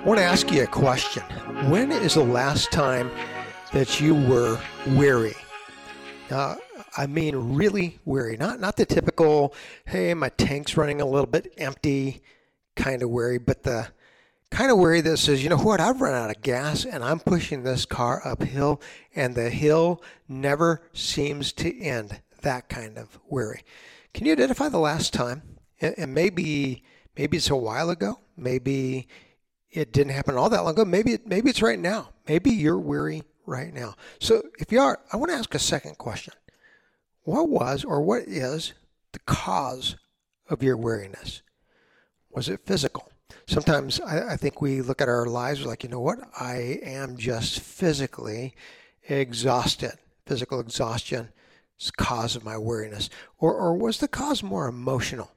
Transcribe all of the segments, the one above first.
I want to ask you a question. When is the last time that you were weary? Uh, I mean, really weary. Not not the typical, hey, my tank's running a little bit empty kind of weary, but the kind of weary that says, you know what, I've run out of gas and I'm pushing this car uphill and the hill never seems to end. That kind of weary. Can you identify the last time? And maybe maybe it's a while ago. Maybe it didn't happen all that long ago. Maybe it, maybe it's right now. Maybe you're weary right now. So if you are, I want to ask a second question. What was or what is the cause of your weariness? Was it physical? Sometimes I, I think we look at our lives like, you know what? I am just physically exhausted. Physical exhaustion is cause of my weariness. Or, or was the cause more emotional?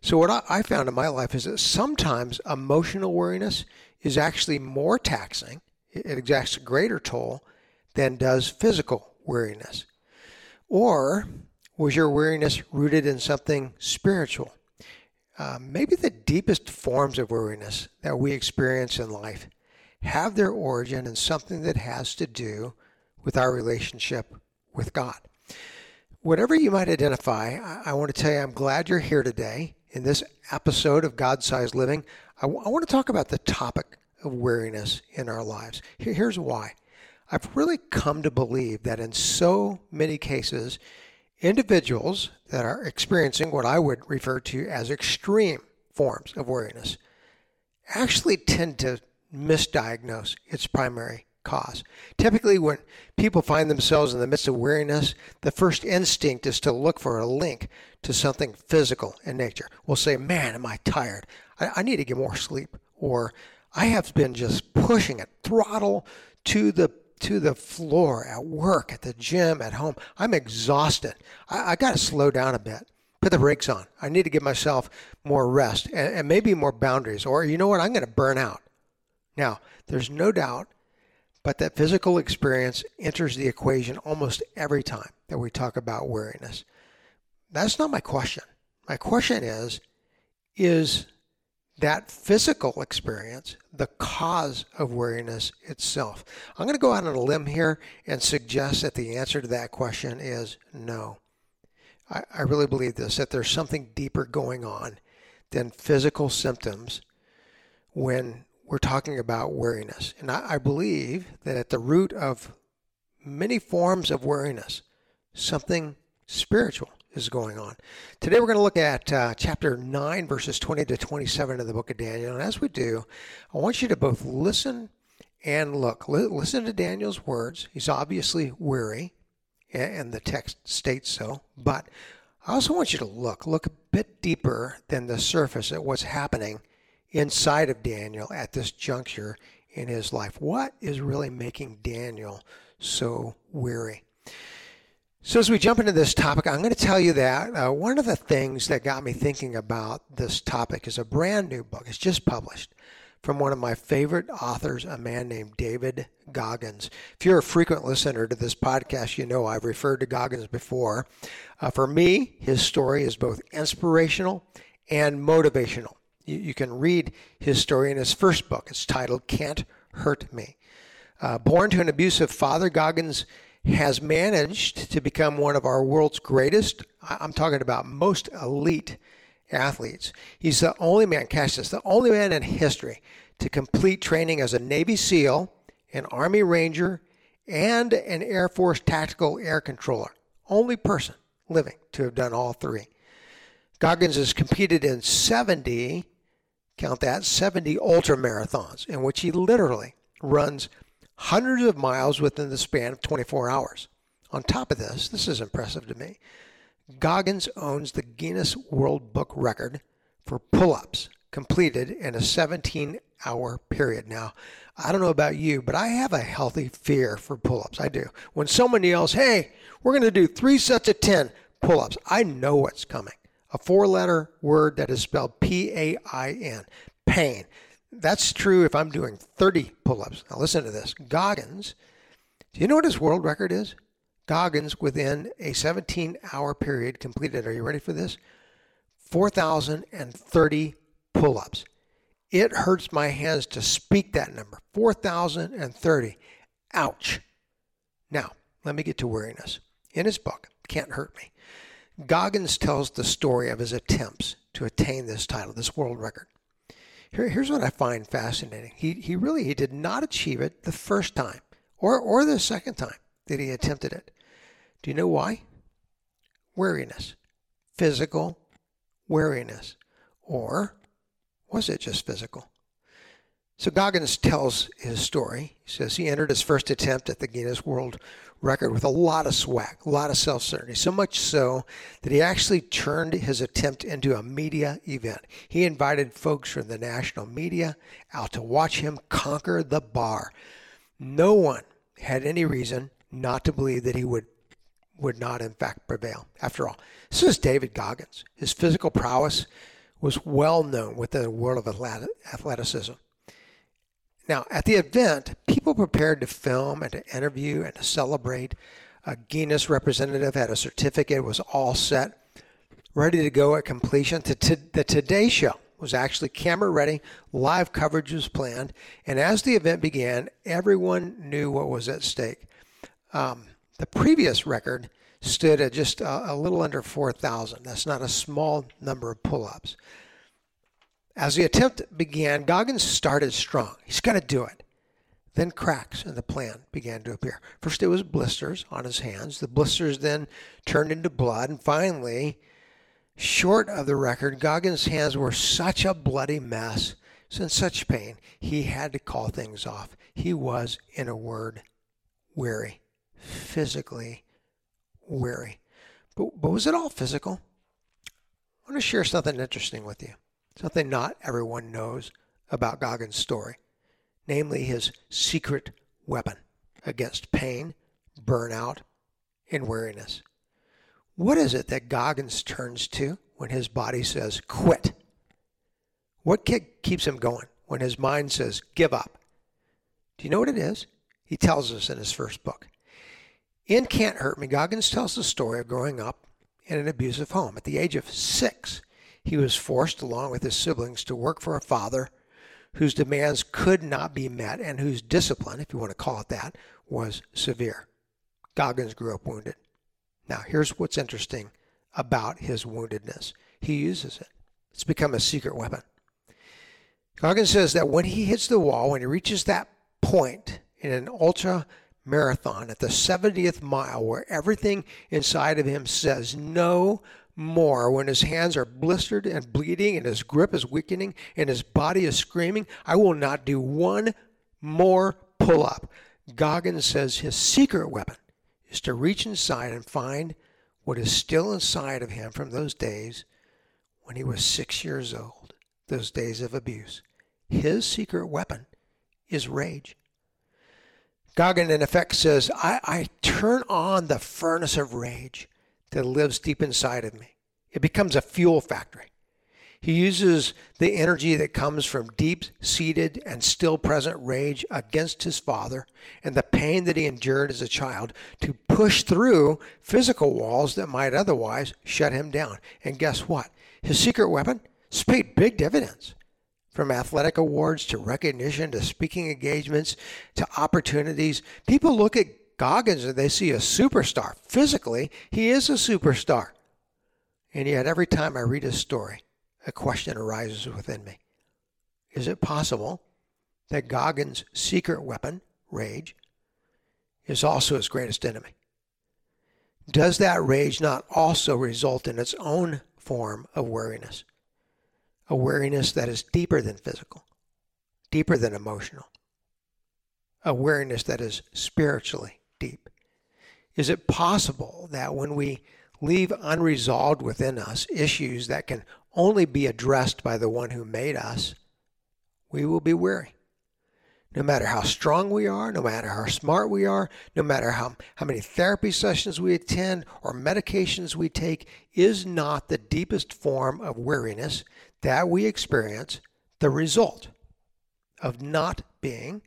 So, what I, found in my life is that sometimes emotional weariness is actually more taxing, it exacts a greater toll than does physical weariness. Or was your weariness rooted in something spiritual? Uh, maybe the deepest forms of weariness that we experience in life have their origin in something that has to do with our relationship with God whatever you might identify, I, I, want to tell you I'm glad you're here today in this episode of God Sized Living. I, w- I want to talk about the topic of weariness in our lives. Here, here's why. I've really come to believe that in so many cases, individuals that are experiencing what I would refer to as extreme forms of weariness actually tend to misdiagnose its primary cause. Typically, when people find themselves in the midst of weariness, the first instinct is to look for a link to something physical in nature. We'll say, Man, am I tired? I, I need to get more sleep. Or I have been just pushing it, throttle to the to the floor at work, at the gym, at home. I'm exhausted. I, I got to slow down a bit. Put the brakes on. I need to give myself more rest and, and maybe more boundaries. Or, you know what? I'm going to burn out. Now, there's no doubt but that physical experience enters the equation almost every time that we talk about weariness. That's not my question. My question is is that physical experience the cause of weariness itself? I'm going to go out on a limb here and suggest that the answer to that question is no. I, I really believe this that there's something deeper going on than physical symptoms when we're talking about weariness. And I, I believe that at the root of many forms of weariness, something spiritual is going on. Today we're going to look at uh, chapter 9, verses 20 to 27 of the book of Daniel. And as we do, I want you to both listen and look. L- listen to Daniel's words. He's obviously weary, and the text states so. But I also want you to look. Look a bit deeper than the surface at what's happening inside of Daniel at this juncture in his life. What is really making Daniel so weary? So, as we jump into this topic, I'm going to tell you that uh, one of the things that got me thinking about this topic is a brand new book. It's just published from one of my favorite authors, a man named David Goggins. If you're a frequent listener to this podcast, you know I've referred to Goggins before. Uh, for me, his story is both inspirational and motivational. You, you can read his story in his first book. It's titled Can't Hurt Me. Uh, born to an abusive father, Goggins has managed to become one of our world's greatest, I'm talking about most elite athletes. He's the only man, catch this, the only man in history to complete training as a Navy SEAL, an Army Ranger, and an Air Force tactical air controller. Only person living to have done all three. Goggins has competed in 70 count that, 70 ultra marathons in which he literally runs hundreds of miles within the span of 24 hours. On top of this, this is impressive to me. Goggins owns the Guinness World Book record for pull ups completed in a 17 hour period. Now, I don't know about you, but I have a healthy fear for pull ups. I do. When someone yells, hey, we're going to do three sets of 10 pull ups, I know what's coming a four letter word that is spelled P A I N, pain. That's true if I'm doing 30 pull ups. Now, listen to this Goggins, do you know what his world record is? Goggins, within a 17 hour period, completed, are you ready for this? 4,030 pull ups It hurts my hands to speak that number 4,030. Ouch. Now, let me get to weariness. In his book, Can't Hurt Me, Goggins tells the story of his attempts to attain this title, this world record. Here, here's what I find fascinating. He, he really he did not achieve it the first time or, or the second time that he attempted it. Do you know why? Weariness, physical weariness. Or was it just physical? So Goggins tells his story. He says he entered his first attempt at the Guinness World Record with a lot of swag, a lot of self certainty, so much so that he actually turned his attempt into a media event. He invited folks from the national media out to watch him conquer the bar. No one had any reason not to believe that he would would not in fact prevail. After all, this is David Goggins. His physical prowess was well known within the world of athleticism. Now, at the event, people prepared to film and to interview and to celebrate. A Guinness representative had a certificate, it was all set, ready to go at completion. The Today Show was actually camera ready, live coverage was planned, and as the event began, everyone knew what was at stake. Um, the previous record stood at just a, a little under 4,000. That's not a small number of pull ups. As the attempt began, Goggins started strong. He's got to do it. Then cracks in the plan began to appear. First, it was blisters on his hands. The blisters then turned into blood. And finally, short of the record, Goggins' hands were such a bloody mess, in such pain, he had to call things off. He was, in a word, weary, physically weary. But, but was it all physical? I want to share something interesting with you something not everyone knows about Goggins' story, namely his secret weapon against pain, burnout, and weariness. What is it that Goggins turns to when his body says quit? What keeps him going when his mind says give up? Do you know what it is? He tells us in his first book. In Can't Hurt Me, Goggins tells the story of growing up in an abusive home. At the age of six, he was forced, along with his siblings, to work for a father whose demands could not be met and whose discipline, if you want to call it that, was severe. Goggins grew up wounded. Now, here's what's interesting about his woundedness he uses it, it's become a secret weapon. Goggins says that when he hits the wall, when he reaches that point in an ultra marathon at the 70th mile, where everything inside of him says no more when his hands are blistered and bleeding and his grip is weakening and his body is screaming, I will not do one more pull up. Goggins says his secret weapon is to reach inside and find what is still inside of him from those days when he was six years old, those days of abuse. His secret weapon is rage. Goggin, in effect, says, I, I turn on the furnace of rage that lives deep inside of me. It becomes a fuel factory. He uses the energy that comes from deep seated and still present rage against his father and the pain that he endured as a child to push through physical walls that might otherwise shut him down. And guess what? His secret weapon has paid big dividends. From athletic awards to recognition to speaking engagements to opportunities, people look at Goggins they see a superstar. Physically, he is a superstar. And yet, every time I read his story, a question arises within me Is it possible that Goggins' secret weapon, rage, is also his greatest enemy? Does that rage not also result in its own form of weariness? A weariness that is deeper than physical, deeper than emotional, a weariness that is spiritually? Is it possible that when we leave unresolved within us issues that can only be addressed by the one who made us, we will be weary. No matter how strong we are, no matter how smart we are, no matter how, how many therapy sessions we attend or medications we take, is not the deepest form of weariness that we experience the result of not being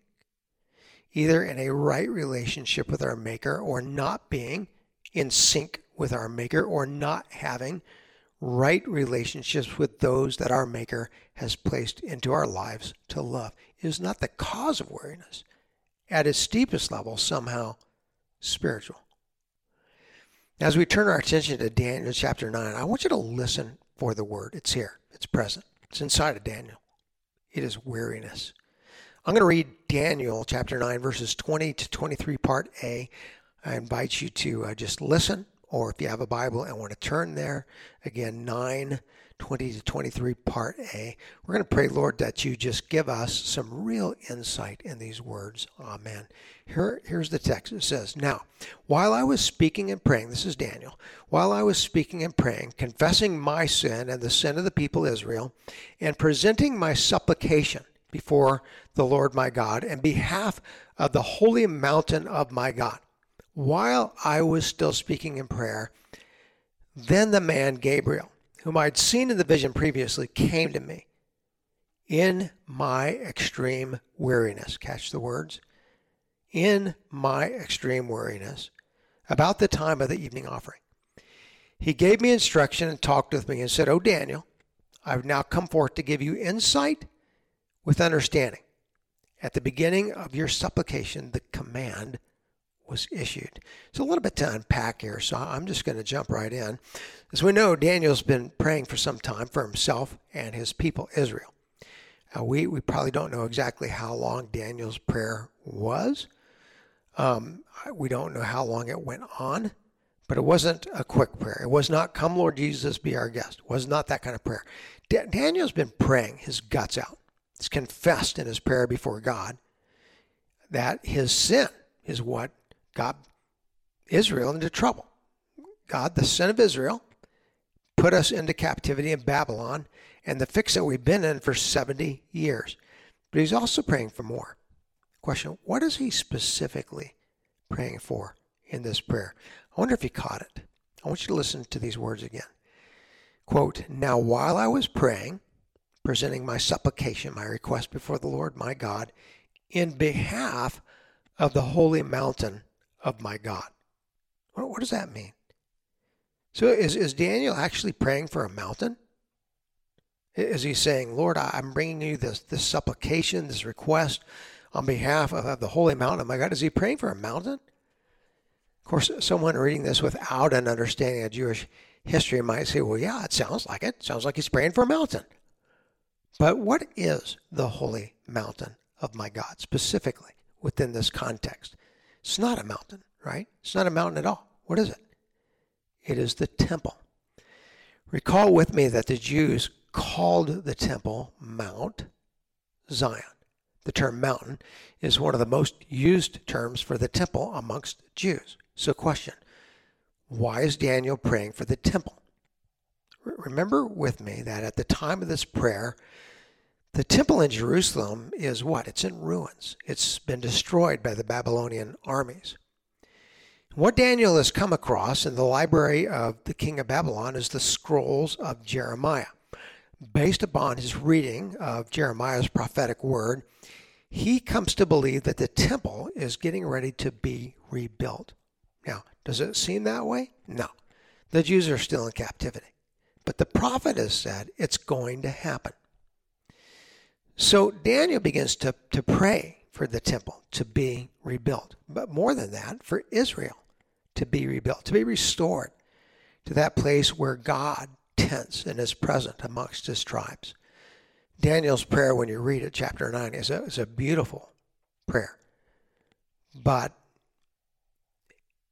either in a right relationship with our Maker or not being in sync with our Maker or not having right relationships with those that our Maker has placed into our lives to love. Is not the cause of weariness. At its deepest level, somehow spiritual. As we turn our attention to Daniel chapter 9, I want you to listen for the word. It's here, it's present, it's inside of Daniel. It is weariness. I'm going to read Daniel chapter 9, verses 20 to 23, part A. I invite you to uh, just listen or if you have a Bible and want to turn there, again, 9, 20 to 23, part A. We're going to pray, Lord, that you just give us some real insight in these words. Amen. Here, here's the text. It says, Now, while I was speaking and praying, this is Daniel, while I was speaking and praying, confessing my sin and the sin of the people Israel, and presenting my supplication before the Lord my God in behalf of the holy mountain of my God while I was still speaking in prayer, then the man Gabriel, whom I'd seen in the vision previously, came to me in my extreme weariness. Catch the words. In my extreme weariness, about the time of the evening offering. He gave me instruction and talked with me and said, Oh, Daniel, I've now come forth to give you insight with understanding. At the beginning of your supplication, the command was issued. So a little bit to unpack here, so I'm just going to jump right in. As we know, Daniel's been praying for some time for himself and his people, Israel. We, we probably don't know exactly how long Daniel's prayer was. Um, we don't know how long it went on, but it wasn't a quick prayer. It was not, Come, Lord Jesus, be our guest. It was not that kind of prayer. Da- Daniel's been praying his guts out. Confessed in his prayer before God that his sin is what got Israel into trouble. God, the sin of Israel, put us into captivity in Babylon and the fix that we've been in for 70 years. But he's also praying for more. Question What is he specifically praying for in this prayer? I wonder if he caught it. I want you to listen to these words again. Quote Now, while I was praying, presenting my supplication, my request before the Lord my God, in behalf of the holy mountain of my God. What, what does that mean? So is, is Daniel actually praying for a mountain? Is he saying, Lord, I'm bringing you this, this supplication, this request on behalf of, of the holy mountain of my God? Is he praying for a mountain? Of course, someone reading this without an understanding of Jewish history might say, well, yeah, it sounds like it. Sounds like he's praying for a mountain. But what is the holy mountain of my God specifically within this context? It's not a mountain, right? It's not a mountain at all. What is it? It is the temple. Recall with me that the Jews called the temple Mount Zion. The term mountain is one of the most used terms for the temple amongst Jews. So, question why is Daniel praying for the temple? Remember with me that at the time of this prayer, the temple in Jerusalem is what? It's in ruins. It's been destroyed by the Babylonian armies. What Daniel has come across in the library of the king of Babylon is the scrolls of Jeremiah. Based upon his reading of Jeremiah's prophetic word, he comes to believe that the temple is getting ready to be rebuilt. Now, does it seem that way? No. The Jews are still in captivity. But the prophet has said it's going to happen. So Daniel begins to, to pray for the temple to be rebuilt. But more than that, for Israel to be rebuilt, to be restored to that place where God tents and is present amongst his tribes. Daniel's prayer, when you read it, chapter 9, is a, is a beautiful prayer. But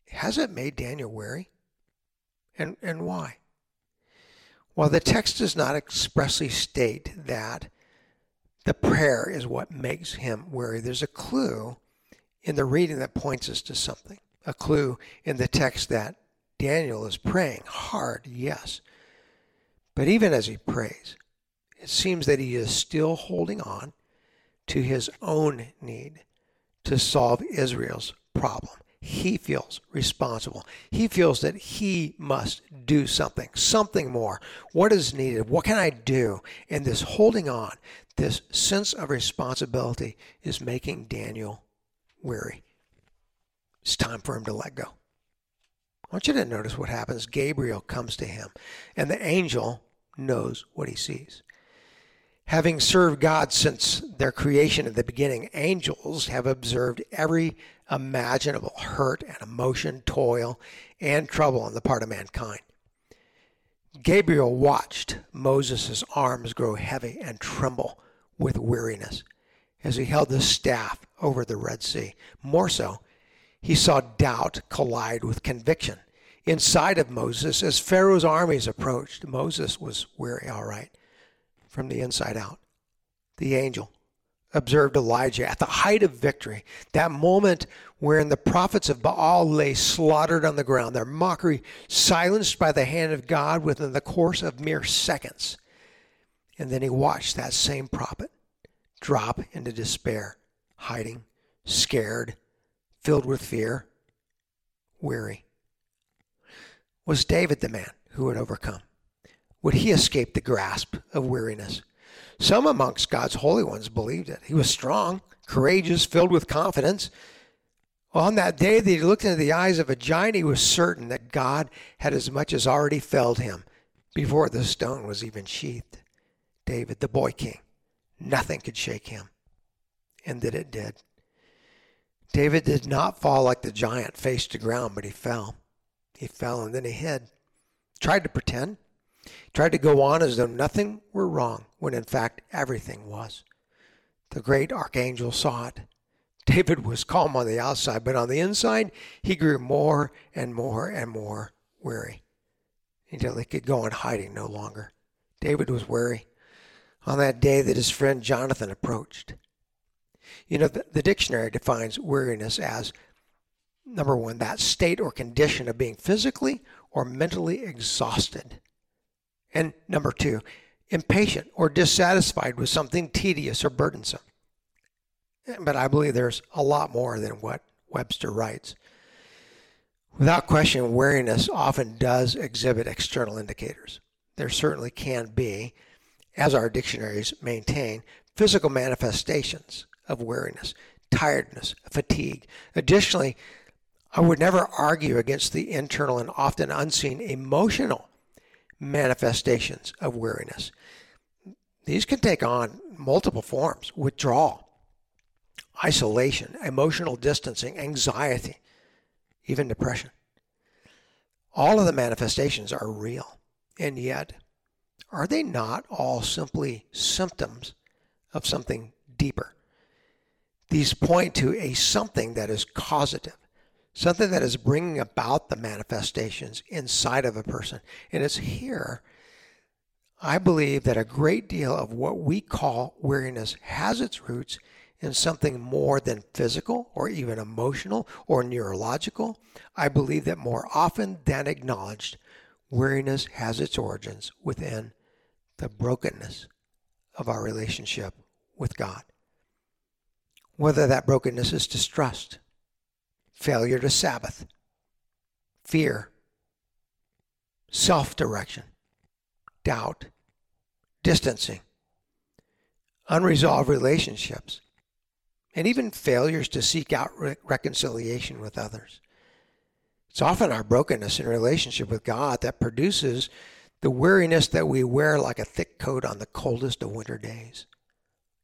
has it made Daniel weary? And, and why? Well, the text does not expressly state that the prayer is what makes him weary. There's a clue in the reading that points us to something, a clue in the text that Daniel is praying hard, yes. But even as he prays, it seems that he is still holding on to his own need to solve Israel's problem he feels responsible. He feels that he must do something, something more. What is needed? What can I do? And this holding on, this sense of responsibility is making Daniel weary. It's time for him to let go. I want you to notice what happens. Gabriel comes to him, and the angel knows what he sees. Having served God since their creation at the beginning, angels have observed every imaginable hurt and emotion, toil, and trouble on the part of mankind. Gabriel watched Moses' arms grow heavy and tremble with weariness as he held the staff over the Red Sea. More so, he saw doubt collide with conviction inside of Moses as Pharaoh's armies approached. Moses was weary, all right, from the inside out. The angel observed Elijah at the height of victory, that moment wherein the prophets of Baal lay slaughtered on the ground, their mockery silenced by the hand of God within the course of mere seconds. And then he watched that same prophet drop into despair, hiding, scared, filled with fear, weary. Was David the man who had overcome? Would he escape the grasp of weariness? Some amongst God's holy ones believed it. He was strong, courageous, filled with confidence. On that day that he looked into the eyes of a giant, he was certain that God had as much as already felled him before the stone was even sheathed. David, the boy king, nothing could shake him. And that it did. David did not fall like the giant face to ground, but he fell. He fell and then he hid. Tried to pretend. Tried to go on as though nothing were wrong, when in fact everything was. The great archangel saw it. David was calm on the outside, but on the inside, he grew more and more and more weary until he could go on hiding no longer. David was weary on that day that his friend Jonathan approached. You know, the, the dictionary defines weariness as number one, that state or condition of being physically or mentally exhausted. And number two, impatient or dissatisfied with something tedious or burdensome. Eh, but I believe there's a lot more than what Webster writes. Without question, weariness often does exhibit external indicators. There certainly can be, as our dictionaries maintain, physical manifestations of weariness, tiredness, fatigue. Additionally, I would never argue against the internal and often unseen emotional manifestations of weariness. These can take on multiple forms withdrawal, isolation, emotional distancing, anxiety, even depression. All of the manifestations are real, and yet, are they not all simply symptoms of something deeper? These point to a something that is causative, something that is bringing about the manifestations inside of a person. And it's here, I believe, that a great deal of what we call weariness has its roots in something more than physical or even emotional or neurological. I believe that more often than acknowledged, weariness has its origins within the brokenness of our relationship with God whether that brokenness is distrust, failure to Sabbath, fear, self direction, doubt, distancing, unresolved relationships, and even failures to seek out re- reconciliation with others. It's often our brokenness in relationship with God that produces the weariness that we wear like a thick coat on the coldest of winter days.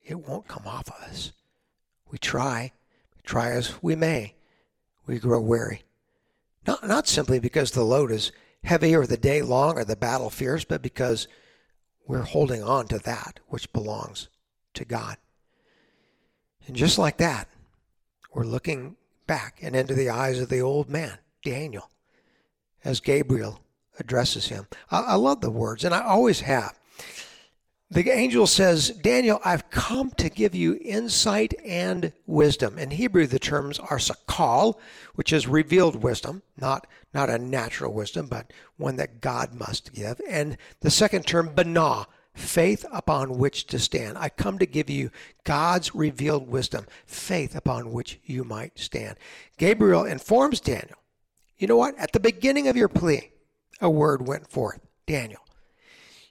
It won't come off of us. We try, try as we may, we grow weary. Not, not simply because the load is heavy or the day long or the battle fierce, but because we're holding on to that which belongs to God. And just like that, we're looking back and into the eyes of the old man, Daniel, as Gabriel addresses him. I, I love the words, and I always have. The angel says, Daniel, I've come to give you insight and wisdom. In Hebrew, the terms are sakal, which is revealed wisdom, not, not a natural wisdom, but one that God must give. And the second term, banah, faith upon which to stand. I come to give you God's revealed wisdom, faith upon which you might stand. Gabriel informs Daniel, you know what? At the beginning of your plea, a word went forth. Daniel,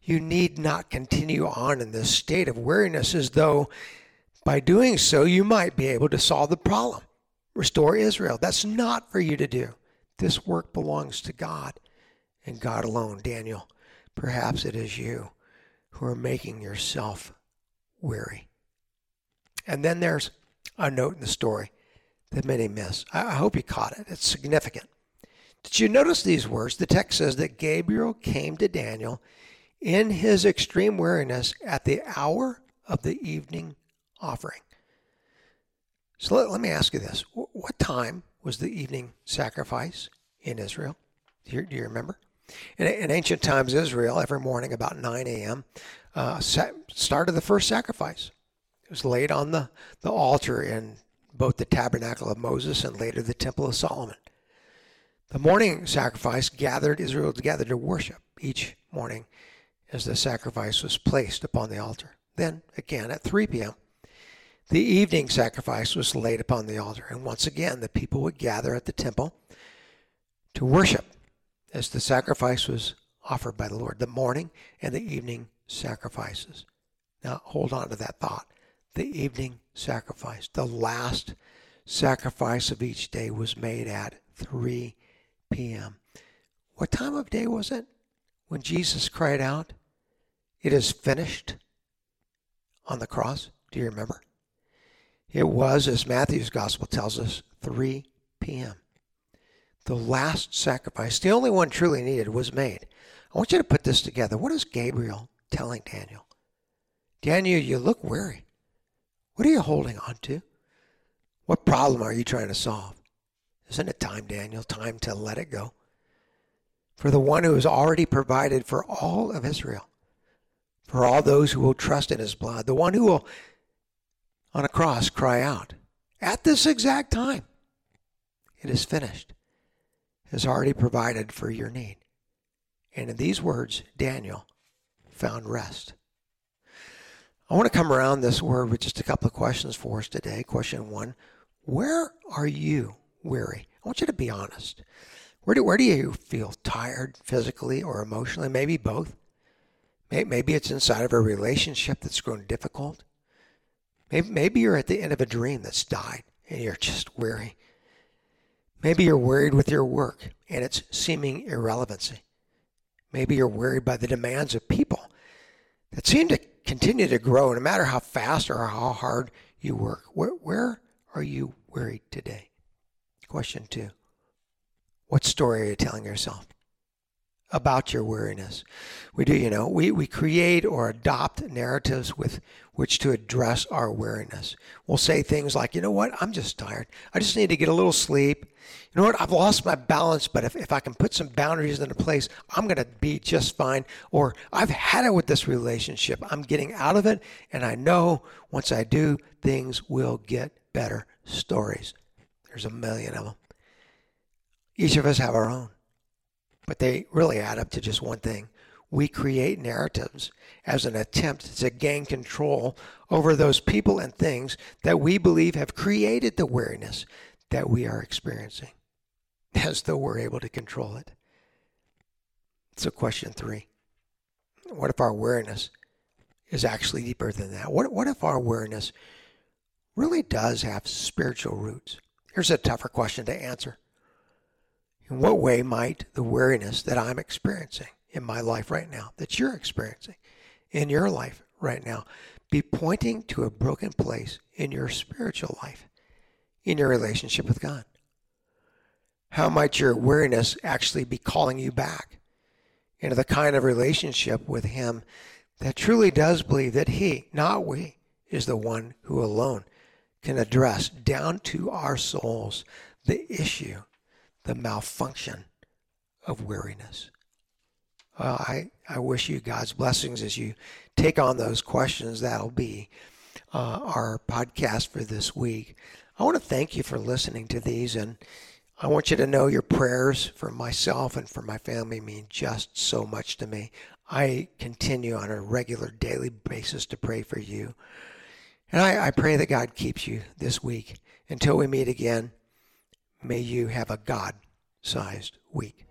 you need not continue on in this state of weariness as though by doing so you might be able to solve the problem, restore Israel. That's not for you to do. This work belongs to God and God alone. Daniel, perhaps it is you who are making yourself weary. And then there's a note in the story that many miss. I hope you caught it. It's significant. Did you notice these words? The text says that Gabriel came to Daniel in his extreme weariness at the hour of the evening offering. So let, let me ask you this. What time was the evening sacrifice in Israel? Do you, do you remember? In, in, ancient times, Israel, every morning about 9 a.m., uh, started the first sacrifice. It was laid on the, the altar in both the tabernacle of Moses and later the temple of Solomon. The morning sacrifice gathered Israel together to worship each morning as the sacrifice was placed upon the altar. Then, again at 3 p.m., the evening sacrifice was laid upon the altar, and once again the people would gather at the temple to worship as the sacrifice was offered by the Lord, the morning and the evening sacrifices. Now, hold on to that thought. The evening sacrifice, the last sacrifice of each day, was made at 3 p.m. What time of day was it when Jesus cried out, It is finished on the cross? Do you remember? It was, as Matthew's gospel tells us, 3 p.m. The last sacrifice, the only one truly needed, was made. I want you to put this together. What is Gabriel telling Daniel? Daniel, you look weary. What are you holding on to? What problem are you trying to solve? Isn't it time, Daniel, time to let it go? For the one who has already provided for all of Israel, for all those who will trust in his blood, the one who will on a cross cry out at this exact time, It is finished, has already provided for your need. And in these words, Daniel found rest. I want to come around this word with just a couple of questions for us today. Question one Where are you weary? I want you to be honest. Where do, where do you feel tired physically or emotionally? Maybe both. Maybe it's inside of a relationship that's grown difficult. Maybe, you're at the end of a dream that's died and you're just weary. Maybe you're worried with your work and its seeming irrelevancy. Maybe you're worried by the demands of people that seem to continue to grow no matter how fast or how hard you work. Where, where are you worried today? Question two What story are you telling yourself? About your weariness. We do, you know, we, we create or adopt narratives with which to address our weariness. We'll say things like, you know what, I'm just tired. I just need to get a little sleep. You know what, I've lost my balance, but if, if I can put some boundaries into place, I'm going to be just fine. Or I've had it with this relationship. I'm getting out of it, and I know once I do, things will get better. Stories. There's a million of them. Each of us have our own but they really add up to just one thing. We create narratives as an attempt to gain control over those people and things that we believe have created the weariness that we are experiencing, as though we're able to control it. So, question three What if our awareness is actually deeper than that? What, what if our awareness really does have spiritual roots? Here's a tougher question to answer in what way might the weariness that I'm experiencing in my life right now, that you're experiencing in your life right now, be pointing to a broken place in your spiritual life, in your relationship with God? How might your weariness actually be calling you back into the kind of relationship with Him that truly does believe that He, not we, is the one who alone can address down to our souls the issue the malfunction of weariness. Uh, I, I wish you God's blessings as you take on those questions. That'll be uh, our podcast for this week. I want to thank you for listening to these, and I want you to know your prayers for myself and for my family mean just so much to me. I continue on a regular daily basis to pray for you. And I, I pray that God keeps you this week. Until we meet again, May you have a God sized week.